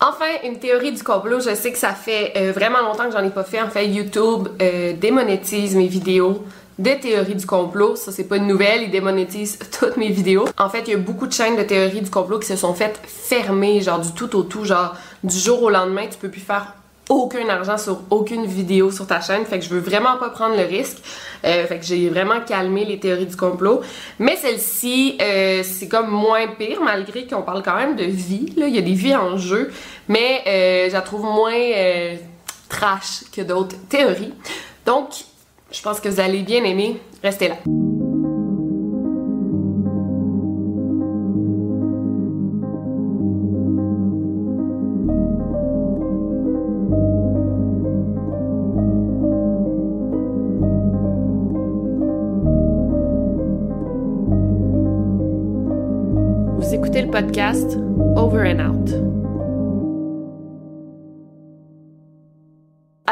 Enfin, une théorie du complot. Je sais que ça fait euh, vraiment longtemps que j'en ai pas fait. En fait, YouTube euh, démonétise mes vidéos de théorie du complot. Ça, c'est pas une nouvelle. Ils démonétisent toutes mes vidéos. En fait, il y a beaucoup de chaînes de théorie du complot qui se sont faites fermer, genre du tout au tout. Genre, du jour au lendemain, tu peux plus faire aucun argent sur aucune vidéo sur ta chaîne. Fait que je veux vraiment pas prendre le risque. Euh, fait que j'ai vraiment calmé les théories du complot. Mais celle-ci, euh, c'est comme moins pire, malgré qu'on parle quand même de vie. Là. Il y a des vies en jeu. Mais euh, je la trouve moins euh, trash que d'autres théories. Donc, je pense que vous allez bien aimer. Restez là. Podcast Over and Out.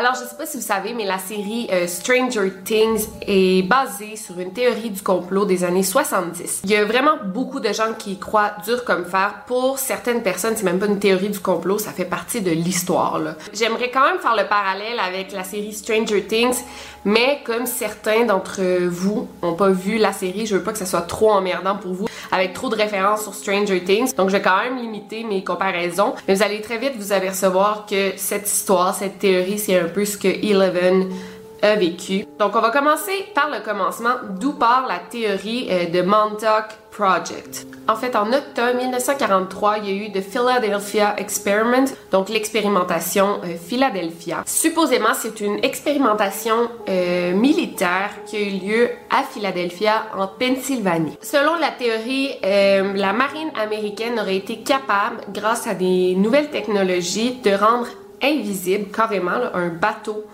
Alors, je sais pas si vous savez, mais la série euh, Stranger Things est basée sur une théorie du complot des années 70. Il y a vraiment beaucoup de gens qui y croient dur comme fer. Pour certaines personnes, c'est même pas une théorie du complot, ça fait partie de l'histoire. J'aimerais quand même faire le parallèle avec la série Stranger Things, mais comme certains d'entre vous ont pas vu la série, je veux pas que ça soit trop emmerdant pour vous, avec trop de références sur Stranger Things. Donc, je vais quand même limiter mes comparaisons, mais vous allez très vite vous apercevoir que cette histoire, cette théorie, c'est un peu ce que Eleven a vécu. Donc, on va commencer par le commencement, d'où part la théorie euh, de Montauk Project. En fait, en octobre 1943, il y a eu The Philadelphia Experiment, donc l'expérimentation euh, Philadelphia. Supposément, c'est une expérimentation euh, militaire qui a eu lieu à Philadelphia, en Pennsylvanie. Selon la théorie, la marine américaine aurait été capable, grâce à des nouvelles technologies, de rendre invisible carrément un bateau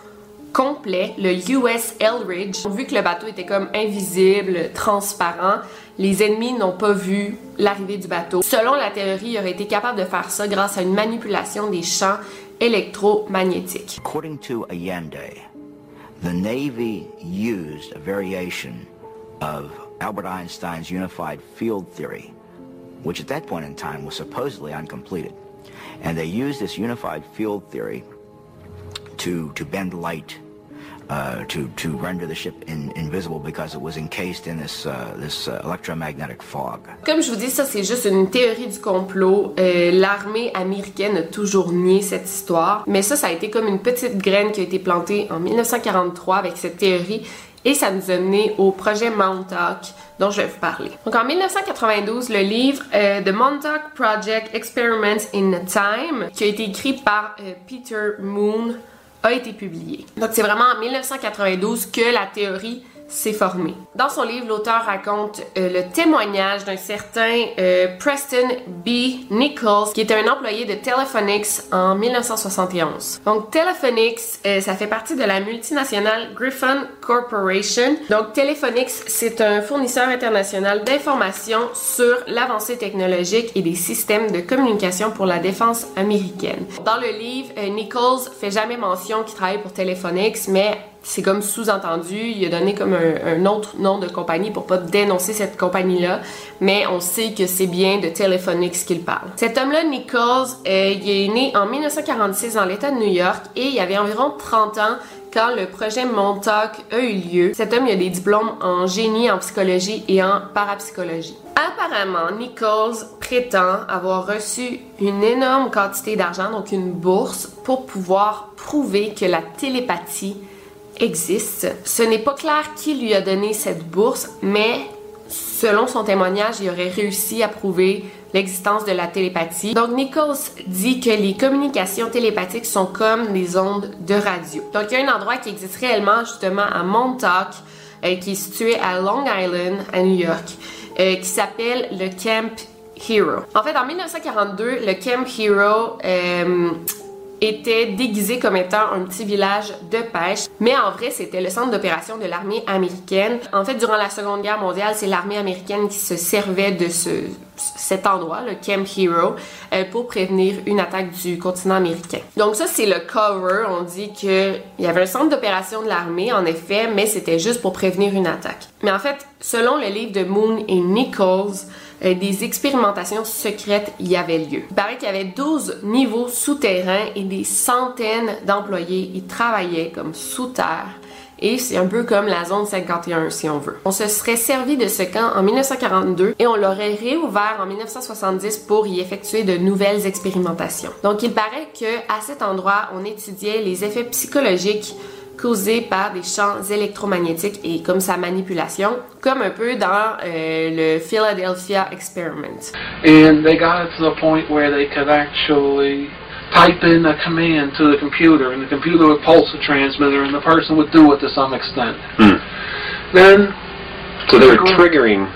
complet, le US Eldridge. Vu que le bateau était comme invisible, transparent, les ennemis n'ont pas vu l'arrivée du bateau. Selon la théorie, il aurait été capable de faire ça grâce à une manipulation des champs électromagnétiques. According to Allende, the Navy used a variation of Albert Einstein's unified field theory, which at that point in time was supposedly uncompleted. And they used this unified field theory to, to bend light uh, to to render the ship in, invisible because it was encased in this uh, this uh, electromagnetic fog. Comme je vous dis, ça c'est juste une théorie du complot. Euh, L'armée américaine a toujours nié cette histoire, mais ça, ça a été comme une petite graine qui a été plantée en 1943 avec cette théorie. Et ça nous a mené au projet Montauk dont je vais vous parler. Donc en 1992, le livre euh, The Montauk Project Experiments in Time, qui a été écrit par euh, Peter Moon, a été publié. Donc c'est vraiment en 1992 que la théorie s'est formée. Dans son livre, l'auteur raconte euh, le témoignage d'un certain euh, Preston B. Nichols, qui était un employé de Telephonics en 1971. Donc Telephonics, euh, ça fait partie de la multinationale Griffon Corporation. Donc Telephonics, c'est un fournisseur international d'informations sur l'avancée technologique et des systèmes de communication pour la défense américaine. Dans le livre, Nichols fait jamais mention qu'il travaille pour Telephonics, mais c'est comme sous-entendu, il a donné comme un, autre nom de compagnie pour pas dénoncer cette compagnie-là, mais on sait que c'est bien de Telephonics qu'il parle. Cet homme-là, Nichols, euh, il est né en 1946 dans l'État de New York et il avait environ 30 ans quand le projet Montauk a eu lieu. Cet homme a des diplômes en génie, en psychologie et en parapsychologie. Apparemment, Nichols prétend avoir reçu une énorme quantité d'argent, donc une bourse, pour pouvoir prouver que la télépathie existe. Ce n'est pas clair qui lui a donné cette bourse, mais selon son témoignage, il aurait réussi à prouver l'existence de la télépathie. Donc Nichols dit que les communications télépathiques sont comme des ondes de radio. Donc il y a un endroit qui existe réellement justement à Montauk, euh, qui est situé à Long Island, à New York, euh, qui s'appelle le Camp Hero. En fait, en 1942, le Camp Hero euh, était déguisé comme étant un petit village de pêche, mais en vrai, c'était le centre d'opération de l'armée américaine. En fait, durant la Seconde Guerre mondiale, c'est l'armée américaine qui se servait de ce, cet endroit, le Camp Hero, euh, pour prévenir une attaque du continent américain. Donc ça, c'est le cover. On dit qu'il y avait un centre d'opération de l'armée, en effet, mais c'était juste pour prévenir une attaque. Mais en fait, selon le livre de Moon et Nichols, euh, des expérimentations secrètes y avaient lieu. Il paraît qu'il y avait 12 niveaux souterrains et des centaines d'employés y travaillaient comme sous terre. Et c'est un peu comme la zone 51 si on veut. On se serait servi de ce camp en 1942 et on l'aurait réouvert en 1970 pour y effectuer de nouvelles expérimentations. Donc il paraît que à cet endroit, on étudiait les effets psychologiques causé par des champs électromagnétiques et comme sa manipulation, comme un peu dans euh, le Philadelphia Experiment. And they got it to the point where they could actually type in a command to the computer, and the computer would pulse the transmitter, and the person would do it to some extent. Hmm. Then, So they were triggering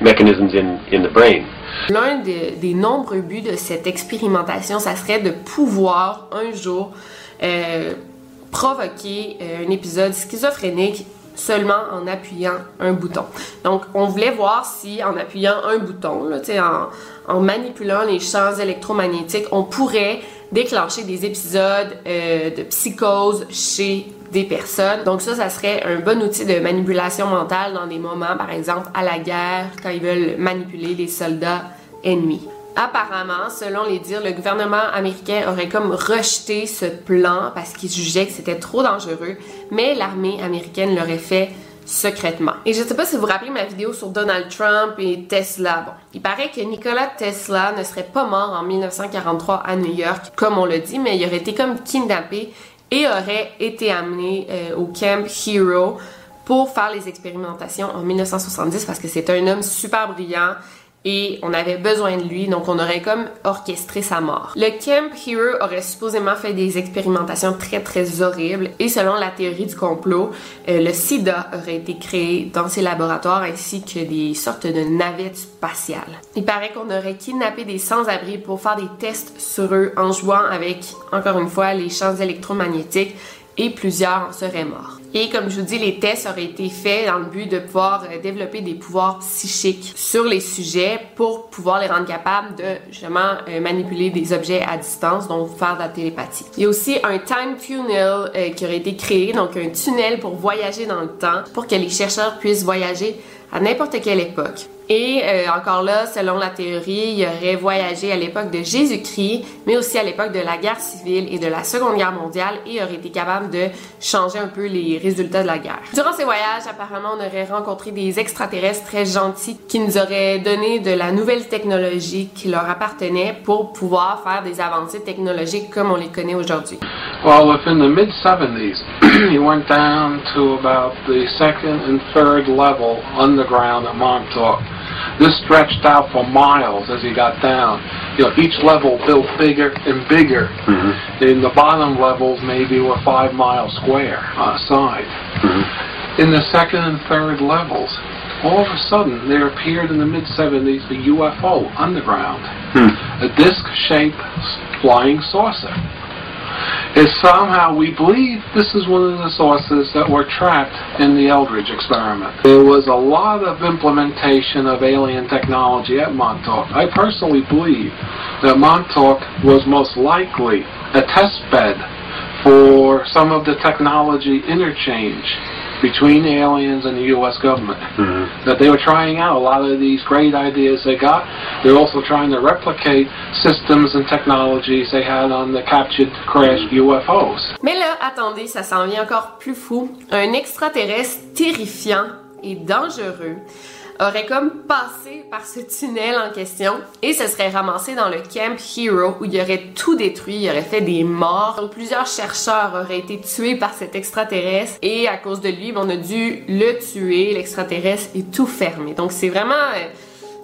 mechanisms in, in the brain. L'un des, des nombreux buts de cette expérimentation, ça serait de pouvoir un jour euh, provoquer euh, un épisode schizophrénique seulement en appuyant un bouton. Donc, on voulait voir si en appuyant un bouton, en manipulant les champs électromagnétiques, on pourrait déclencher des épisodes euh, de psychose chez des personnes. Donc ça, ça serait un bon outil de manipulation mentale dans des moments, par exemple, à la guerre, quand ils veulent manipuler les soldats ennemis. Apparemment, selon les dires, le gouvernement américain aurait comme rejeté ce plan parce qu'il jugeait que c'était trop dangereux, mais l'armée américaine l'aurait fait secrètement. Et je sais pas si vous vous rappelez ma vidéo sur Donald Trump et Tesla. Bon, il paraît que Nikola Tesla ne serait pas mort en 1943 à New York, comme on le dit, mais il aurait été comme kidnappé et aurait été amené euh, au Camp Hero pour faire les expérimentations en 1970 parce que c'est un homme super brillant et on avait besoin de lui, donc on aurait comme orchestré sa mort. Le Camp Hero aurait supposément fait des expérimentations très très horribles et selon la théorie du complot, euh, le sida aurait été créé dans ces laboratoires ainsi que des sortes de navettes spatiales. Il paraît qu'on aurait kidnappé des sans-abri pour faire des tests sur eux en jouant avec, encore une fois, les champs électromagnétiques et plusieurs en seraient morts. Et comme je vous dis, les tests auraient été faits dans le but de pouvoir euh, développer des pouvoirs psychiques sur les sujets pour pouvoir les rendre capables de justement euh, manipuler des objets à distance, donc faire de la télépathie. Il y a aussi un time tunnel euh, qui aurait été créé, donc un tunnel pour voyager dans le temps, pour que les chercheurs puissent voyager à n'importe quelle époque. Et euh, encore là, selon la théorie, il aurait voyagé à l'époque de Jésus-Christ, mais aussi à l'époque de la guerre civile et de la Seconde Guerre mondiale et aurait été capable de changer un peu les résultats de la guerre. Durant ces voyages, apparemment, on aurait rencontré des extraterrestres très gentils qui nous auraient donné de la nouvelle technologie qui leur appartenait pour pouvoir faire des avancées technologiques comme on les connaît aujourd'hui. Well, within the mid 70s, he went down to about the second and third level underground at Montauk. This stretched out for miles as he got down. You know, each level built bigger and bigger. Mm-hmm. In the bottom levels, maybe were five miles square on a side. Mm-hmm. In the second and third levels, all of a sudden there appeared in the mid 70s a UFO underground, hmm. a disc-shaped flying saucer is somehow we believe this is one of the sources that were trapped in the Eldridge experiment. There was a lot of implementation of alien technology at Montauk. I personally believe that Montauk was most likely a test bed for some of the technology interchange between the aliens and the U.S. government. Mm-hmm. That they were trying out a lot of these great ideas they got. They're also trying to replicate systems and technologies they had on the captured crashed UFOs. Mais là, attendez, ça s'en vient encore plus fou. Un extraterrestre terrifiant et dangereux aurait comme passé par ce tunnel en question et se serait ramassé dans le Camp Hero où il aurait tout détruit, il aurait fait des morts. Donc plusieurs chercheurs auraient été tués par cet extraterrestre et à cause de lui, on a dû le tuer, l'extraterrestre et tout fermé. Donc c'est vraiment euh,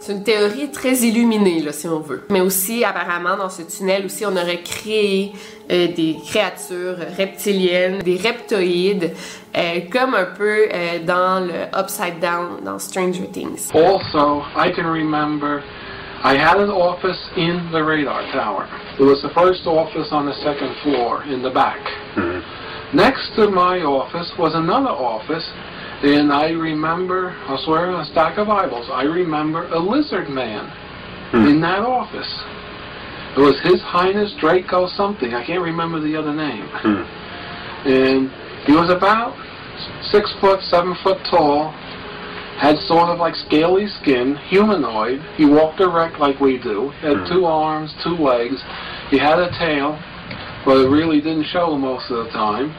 c'est une théorie très illuminée, là, si on veut. Mais aussi, apparemment, dans ce tunnel aussi, on aurait créé euh, des créatures reptiliennes, des reptoïdes, euh, comme un peu euh, dans le Upside Down dans Stranger Things. Also, I can remember I had an office in the radar tower. It was the first office on the second floor in the back. Next to my office was another office, and I remember, I was on a stack of Bibles. I remember a lizard man hmm. in that office. It was His Highness Draco something. I can't remember the other name. Hmm. And he was about six foot, seven foot tall, had sort of like scaly skin, humanoid. He walked erect like we do. He had hmm. two arms, two legs. He had a tail, but it really didn't show most of the time.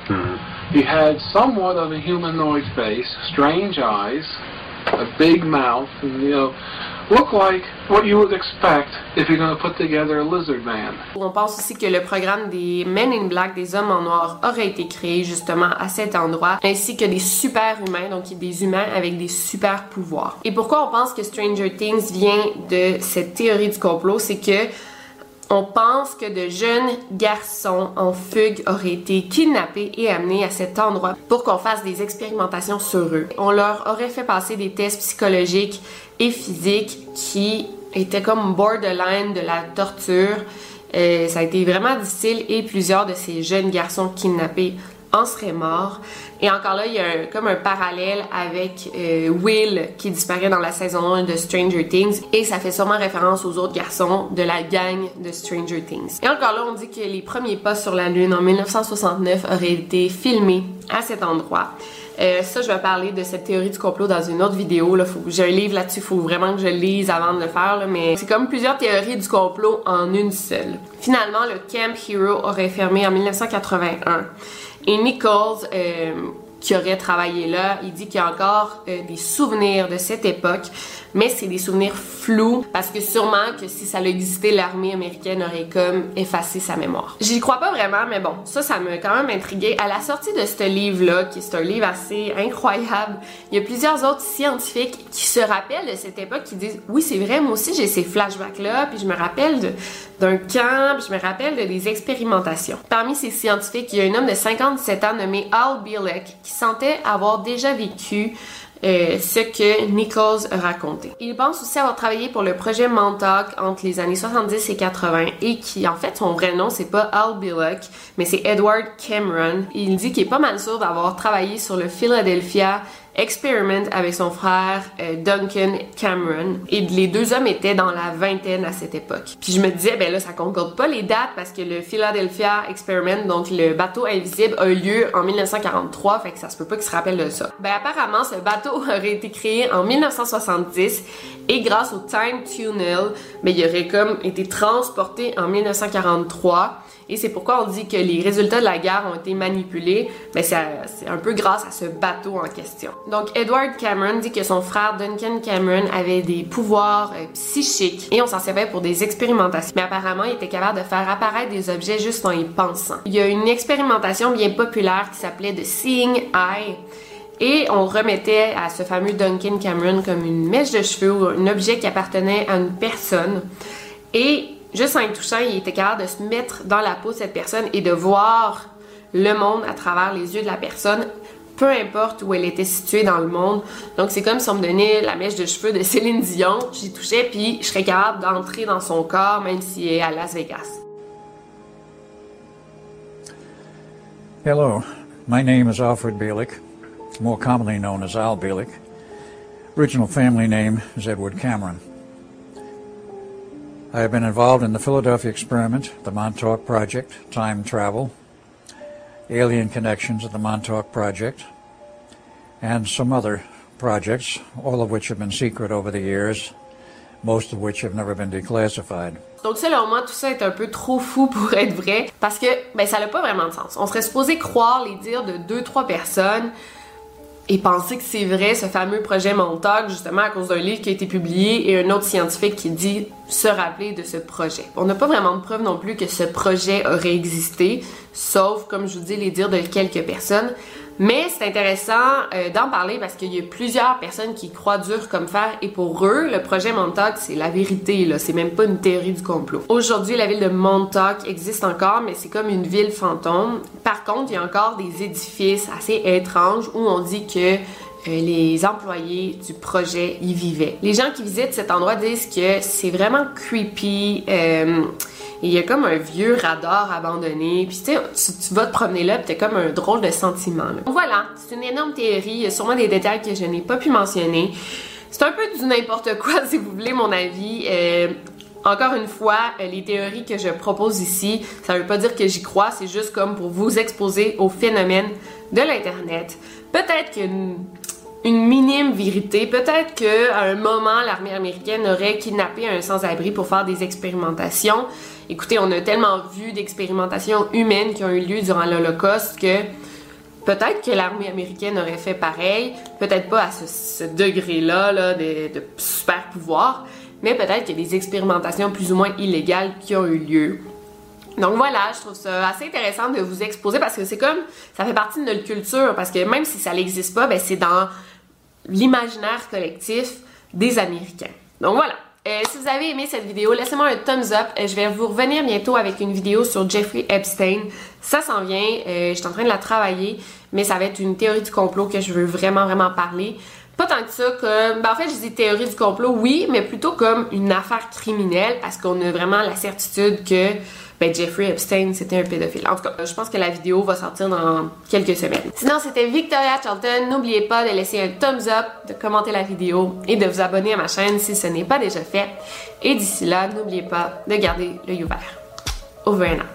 He had somewhat of a humanoid face, strange eyes, a big mouth, and you know, looked like what you would expect if you're going to put together a lizard man. On pense aussi que le programme des Men in Black, des hommes en noir, aurait été créé justement à cet endroit, ainsi que des super humains, donc des humains avec des super pouvoirs. Et pourquoi on pense que Stranger Things vient de cette théorie du complot, c'est que on pense que de jeunes garçons en fugue auraient été kidnappés et amenés à cet endroit pour qu'on fasse des expérimentations sur eux. On leur aurait fait passer des tests psychologiques et physiques qui étaient comme borderline de la torture. Euh, ça a été vraiment difficile et plusieurs de ces jeunes garçons kidnappés en seraient morts. Et encore là, il y a comme un parallèle avec euh, Will qui disparaît dans la saison 1 de Stranger Things et ça fait sûrement référence aux autres garçons de la gang de Stranger Things. Et encore là, on dit que les premiers pas sur la Lune en 1969 auraient été filmés à cet endroit. Euh, ça, je vais parler de cette théorie du complot dans une autre vidéo. J'ai un livre là-dessus, faut vraiment que je le lise avant de le faire. mais c'est comme plusieurs théories du complot en une seule. Finalement, le Camp Hero aurait fermé en 1981. Et Nichols, euh, qui aurait travaillé là, il dit qu'il y a encore euh, des souvenirs de cette époque, mais c'est des souvenirs flous parce que sûrement que si ça existait, l'armée américaine aurait comme effacé sa mémoire. J'y crois pas vraiment, mais bon, ça, ça m'a quand même intrigué. À la sortie de ce livre-là, qui est un livre assez incroyable, il y a plusieurs autres scientifiques qui se rappellent de cette époque, qui disent oui, c'est vrai, moi aussi j'ai ces flashbacks-là, puis je me rappelle d'un camp, puis je me rappelle de des expérimentations. Parmi ces scientifiques, il y a un homme de 57 ans nommé Al Bielek qui sentait avoir déjà vécu euh, ce que Nichols racontait. Il pense aussi avoir travaillé pour le projet Montauk entre les années 70 et 80 et qui, en fait, son vrai nom, c'est pas Al Bielek, mais c'est Edward Cameron. Il dit qu'il est pas mal sûr d'avoir travaillé sur le Philadelphia Experiment avec son frère euh, Duncan Cameron. Et les deux hommes étaient dans la vingtaine à cette époque. Puis je me disais, ben là, ça concorde pas les dates parce que le Philadelphia Experiment, donc le bateau invisible, a eu lieu en 1943, fait que ça se peut pas qu'ils se rappellent de ça. Ben apparemment, ce bateau aurait été créé en 1970 et grâce au Time Tunnel, ben, il aurait comme été transporté en 1943 et c'est pourquoi on dit que les résultats de la guerre ont été manipulés. Mais c'est un peu grâce à ce bateau en question. Donc, Edward Cameron dit que son frère Duncan Cameron avait des pouvoirs euh, psychiques et on s'en servait pour des expérimentations. Mais apparemment, il était capable de faire apparaître des objets juste en y pensant. Il y a une expérimentation bien populaire qui s'appelait The Seeing Eye. Et on remettait à ce fameux Duncan Cameron comme une mèche de cheveux ou un objet qui appartenait à une personne. Et juste en y touchant, il était capable de se mettre dans la peau de cette personne et de voir le monde à travers les yeux de la personne, peu importe où elle était située dans le monde. Donc c'est comme si on me donnait la mèche de cheveux de Céline Dion, j'y touchais, puis je serais capable d'entrer dans son corps, même s'il est à Las Vegas. Hello, my name is Alfred Bielik, more commonly known as Al Bielik. Original family name is Edward Cameron. I have been involved in the Philadelphia experiment, the Montauk Project, time travel, alien connections at the Montauk Project, and some other projects, all of which have been secret over the years, most of which have never been declassified. Donc selon tout ça est un peu trop fou pour être vrai, parce que ben, ça n'a pas vraiment de sens. On serait supposé croire les dires de deux, trois personnes, et penser que c'est vrai ce fameux projet Montauk justement à cause d'un livre qui a été publié et un autre scientifique qui dit se rappeler de ce projet. On n'a pas vraiment de preuve non plus que ce projet aurait existé, sauf comme je vous dis les dires de quelques personnes. Mais c'est intéressant euh, d'en parler parce qu'il y a plusieurs personnes qui croient dur comme fer et pour eux, le projet Montauk, c'est la vérité. C'est même pas une théorie du complot. Aujourd'hui, la ville de Montauk existe encore, mais c'est comme une ville fantôme. Par contre, il y a encore des édifices assez étranges où on dit que euh, les employés du projet y vivaient. Les gens qui visitent cet endroit disent que c'est vraiment creepy. Euh, il y a comme un vieux radar abandonné. Puis tu sais, tu vas te promener là, puis t'as comme un drôle de sentiment. Donc voilà, c'est une énorme théorie. Il y a sûrement des détails que je n'ai pas pu mentionner. C'est un peu du n'importe quoi, si vous voulez mon avis. Euh, encore une fois, euh, les théories que je propose ici, ça veut pas dire que j'y crois, c'est juste comme pour vous exposer au phénomène de l'Internet. Peut-être qu'une une minime vérité. Peut-être qu'à un moment, l'armée américaine aurait kidnappé un sans-abri pour faire des expérimentations. Écoutez, on a tellement vu d'expérimentations humaines qui ont eu lieu durant l'Holocauste que peut-être que l'armée américaine aurait fait pareil. Peut-être pas à ce, degré-là là, de, de super pouvoir, mais peut-être qu'il y a des expérimentations plus ou moins illégales qui ont eu lieu. Donc voilà, je trouve ça assez intéressant de vous exposer parce que c'est comme ça fait partie de notre culture parce que même si ça n'existe pas, ben c'est dans l'imaginaire collectif des Américains. Donc voilà. Euh, si vous avez aimé cette vidéo, laissez-moi un thumbs up. Euh, je vais vous revenir bientôt avec une vidéo sur Jeffrey Epstein. Ça s'en vient. Euh, je suis en train de la travailler, mais ça va être une théorie du complot que je veux vraiment, vraiment parler. Pas tant que ça comme... Ben en fait, je dis théorie du complot, oui, mais plutôt comme une affaire criminelle parce qu'on a vraiment la certitude que ben Jeffrey Epstein, c'était un pédophile. En tout cas, je pense que la vidéo va sortir dans quelques semaines. Sinon, c'était Victoria Charlton. N'oubliez pas de laisser un thumbs up, de commenter la vidéo et de vous abonner à ma chaîne si ce n'est pas déjà fait. Et d'ici là, n'oubliez pas de garder l'œil ouvert. Over and out.